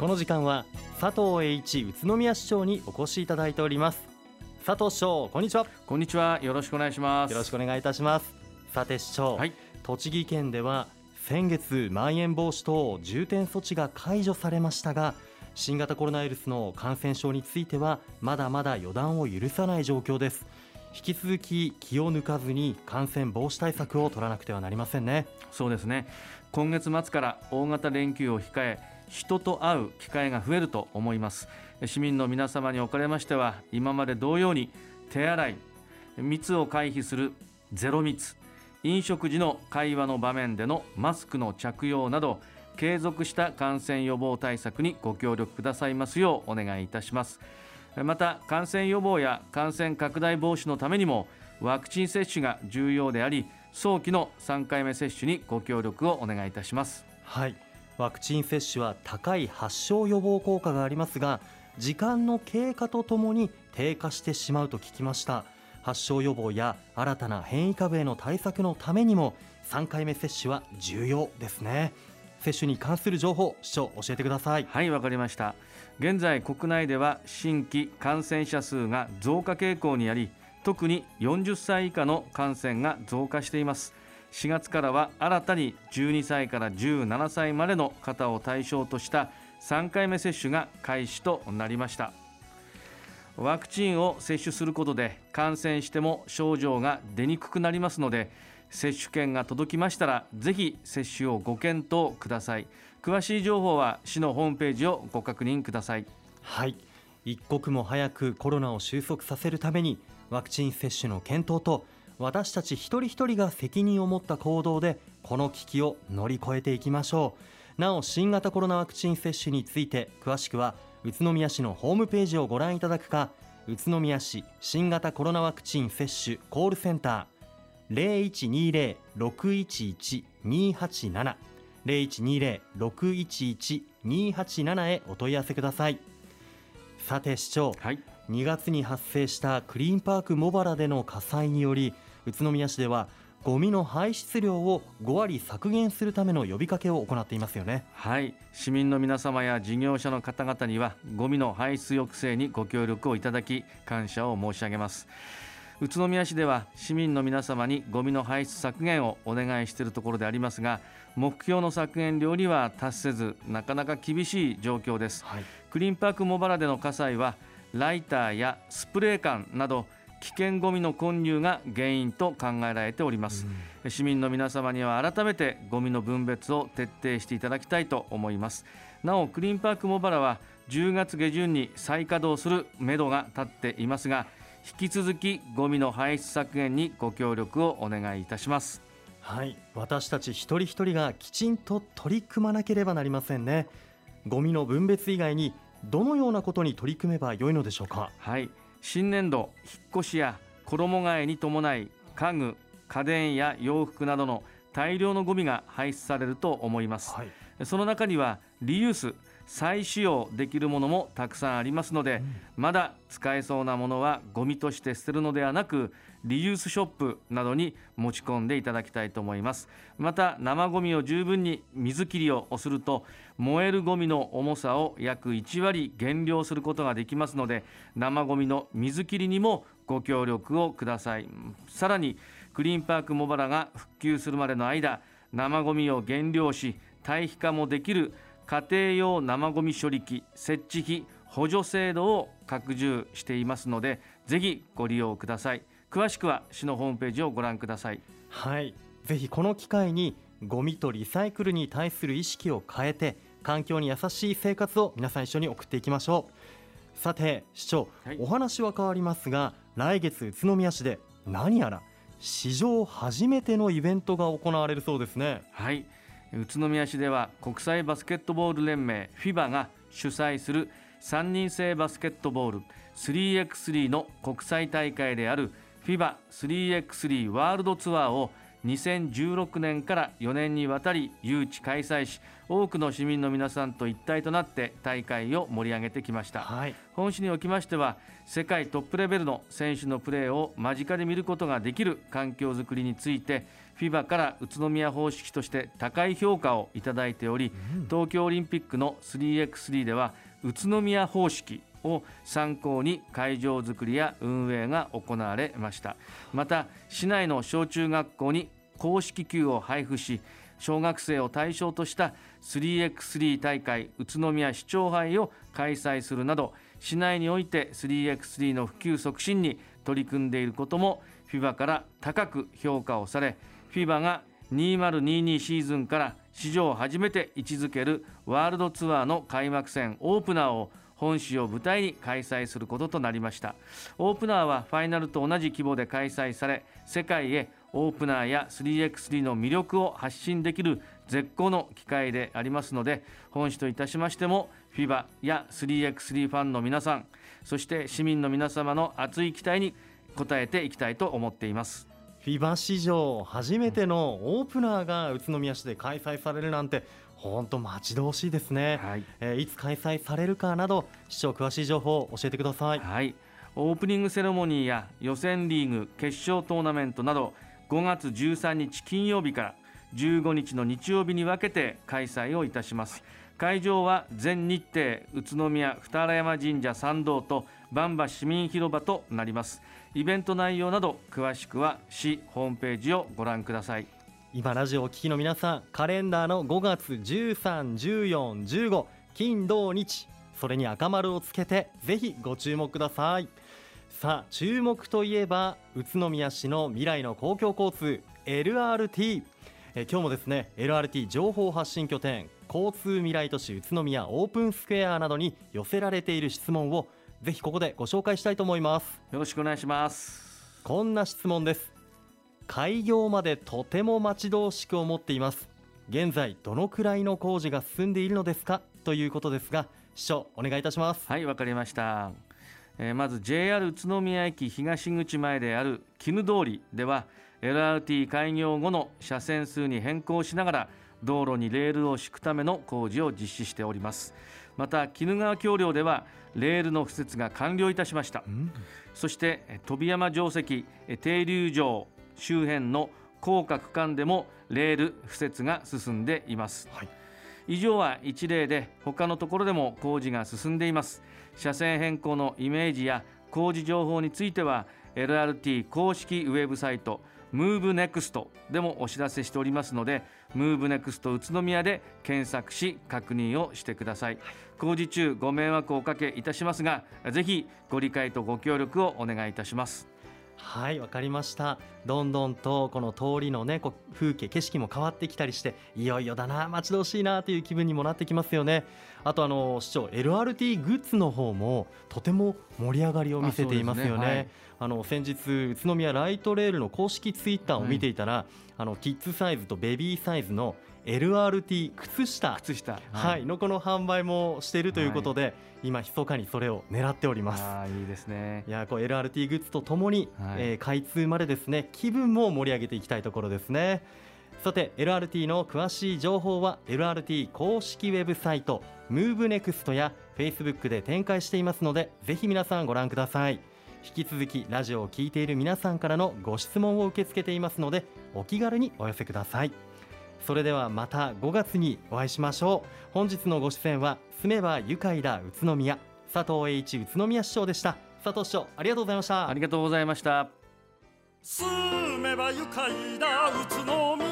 この時間は佐藤栄一宇都宮市長にお越しいただいております。佐藤市長こんにちは。こんにちは。よろしくお願いします。よろしくお願いいたします。さて市長、はい。栃木県では先月まん延防止等重点措置が解除されましたが新型コロナウイルスの感染症についてはまだまだ予断を許さない状況です。引き続き気を抜かずに感染防止対策を取らなくてはなりませんね。そうですね。今月末から大型連休を控え人と会う機会が増えると思います。市民の皆様におかれましては今まで同様に手洗い密を回避するゼロ密飲食時の会話の場面でのマスクの着用など継続した感染予防対策にご協力くださいますようお願いいたします。また感染予防や感染拡大防止のためにもワクチン接種が重要であり早期の3回目接種にご協力をお願いいたします。はい。ワクチン接種は高い発症予防効果がありますが時間の経過とともに低下してしまうと聞きました。発症予防や新たな変異株への対策のためにも3回目接種は重要ですね。接種に関する情報市長教えてください。はいわかりました。現在国内では新規感染者数が増加傾向にあり特に40歳以下の感染が増加しています。4月からは新たに12歳から17歳までの方を対象とした3回目接種が開始となりました。ワクチンを接種することで感染しても症状が出にくくなりますので接種券が届きましたらぜひ接種をご検討ください。詳しい情報は市のホームページをご確認ください。はい。一刻も早くコロナを収束させるためにワクチン接種の検討と私たち一人一人が責任を持った行動でこの危機を乗り越えていきましょう。なお新型コロナワクチン接種について詳しくは宇都宮市のホームページをご覧いただくか宇都宮市新型コロナワクチン接種コールセンター0120-611-287 0120-611-287へお問い合わせください。さて市長、はい。2月に発生したクリーンパーク茂原での火災により宇都宮市ではゴミの排出量を5割削減するための呼びかけを行っていますよね。はい。市民の皆様や事業者の方々にはゴミの排出抑制にご協力をいただき感謝を申し上げます。宇都宮市では市民の皆様にゴミの排出削減をお願いしているところでありますが目標の削減量には達せずなかなか厳しい状況です、はい。クリーンパーク茂原での火災はライターやスプレー缶など危険ゴミの混入が原因と考えられております、市民の皆様には改めてゴミの分別を徹底していただきたいと思います。なおクリーンパーク茂原は10月下旬に再稼働するめどが立っていますが引き続きゴミの排出削減にご協力をお願いいたします。はい。私たち一人一人がきちんと取り組まなければなりませんね。ゴミの分別以外にどのようなことに取り組めばよいのでしょうか？はい新年度引っ越しや衣替えに伴い家具家電や洋服などの大量のゴミが排出されると思います、はい。その中にはリユース再使用できるものもたくさんありますので、まだ使えそうなものはゴミとして捨てるのではなくリユースショップなどに持ち込んでいただきたいと思います。また生ゴミを十分に水切りをすると燃えるゴミの重さを約1割減量することができますので生ゴミの水切りにもご協力をください。さらにクリーンパーク茂原が復旧するまでの間生ゴミを減量し堆肥化もできる家庭用生ゴミ処理機設置費補助制度を拡充していますのでぜひご利用ください。詳しくは市のホームページをご覧ください。はい。ぜひこの機会にゴミとリサイクルに対する意識を変えて環境に優しい生活を皆さん一緒に送っていきましょう。さて市長、はい。お話は変わりますが来月宇都宮市で何やら史上初めてのイベントが行われるそうですね。はい。宇都宮市では国際バスケットボール連盟 FIBA が主催する3人制バスケットボール 3x3 の国際大会である FIBA3x3 ワールドツアーを2016年から4年にわたり誘致開催し多くの市民の皆さんと一体となって大会を盛り上げてきました、はい、本市におきましては世界トップレベルの選手のプレーを間近で見ることができる環境づくりについて FIBA から宇都宮方式として高い評価をいただいており、うん、東京オリンピックの 3x3 では宇都宮方式を参考に会場づくりや運営が行われました。また市内の小中学校に公式球を配布し小学生を対象とした 3x3 大会宇都宮市長杯を開催するなど市内において 3x3 の普及促進に取り組んでいることも FIBA から高く評価をされ FIBA が2022シーズンから史上初めて位置づけるワールドツアーの開幕戦オープナーを本市を舞台に開催することとなりました。オープナーはファイナルと同じ規模で開催され世界へオープナーや 3x3 の魅力を発信できる絶好の機会でありますので本市といたしましても FIBA や 3x3 ファンの皆さんそして市民の皆様の熱い期待に応えていきたいと思っています。フィバ史上初めてのオープナーが宇都宮市で開催されるなんて本当待ち遠しいですね、はい。えー、いつ開催されるかなど市長詳しい情報を教えてください、はい、オープニングセレモニーや予選リーグ決勝トーナメントなど5月13日金曜日から15日の日曜日に分けて開催をいたします。会場は全日程宇都宮二荒山神社参道と万場市民広場となります。イベント内容など詳しくは市ホームページをご覧ください今ラジオを聴きの皆さんカレンダーの5月131415金土日それに赤丸をつけてぜひご注目ください。さあ注目といえば宇都宮市の未来の公共交通 LRT え今日もですね LRT 情報発信拠点交通未来都市宇都宮オープンスクエアなどに寄せられている質問をぜひここでご紹介したいと思います。よろしくお願いします。こんな質問です開業までとても待ち遠しく思っています。現在どのくらいの工事が進んでいるのですか？ということですが市長お願いいたします。はいわかりました、えー、まず JR 宇都宮駅東口前である絹通りでは LRT 開業後の車線数に変更しながら道路にレールを敷くための工事を実施しております。また鬼怒川橋梁ではレールの敷設が完了いたしました、うん、そして飛山城跡停留場周辺の高架区間でもレール敷設が進んでいます、はい、以上は一例で他のところでも工事が進んでいます。車線変更のイメージや工事情報については LRT 公式ウェブサイト MoveNext でもお知らせしておりますので MoveNext 宇都宮で検索し確認をしてください。工事中ご迷惑をおかけいたしますがぜひご理解とご協力をお願いいたしますはいわかりました。どんどんとこの通りのねこ風景景色も変わってきたりしていよいよだな待ち遠しいなという気分にもなってきますよね。あとあの市長 LRT グッズの方もとても盛り上がりを見せていますよね、ね、あの先日宇都宮ライトレールの公式ツイッターを見ていたら、はい、あのキッズサイズとベビーサイズの LRT 靴下。靴下、はい、はい、のこの販売もしているということで、はい、今密かにそれを狙っております。あいいですね。いやこう LRT グッズとともに、はい、えー、開通までですね気分も盛り上げていきたいところですね。さて LRT の詳しい情報は LRT 公式ウェブサイト MoveNext や Facebook で展開していますのでぜひ皆さんご覧ください引き続きラジオを聴いている皆さんからのご質問を受け付けていますのでお気軽にお寄せください。それではまた5月にお会いしましょう。本日のご出演は住めば愉快だ宇都宮。佐藤栄一宇都宮市長でした。佐藤市長ありがとうございました。ありがとうございました。住めば愉快だ宇都宮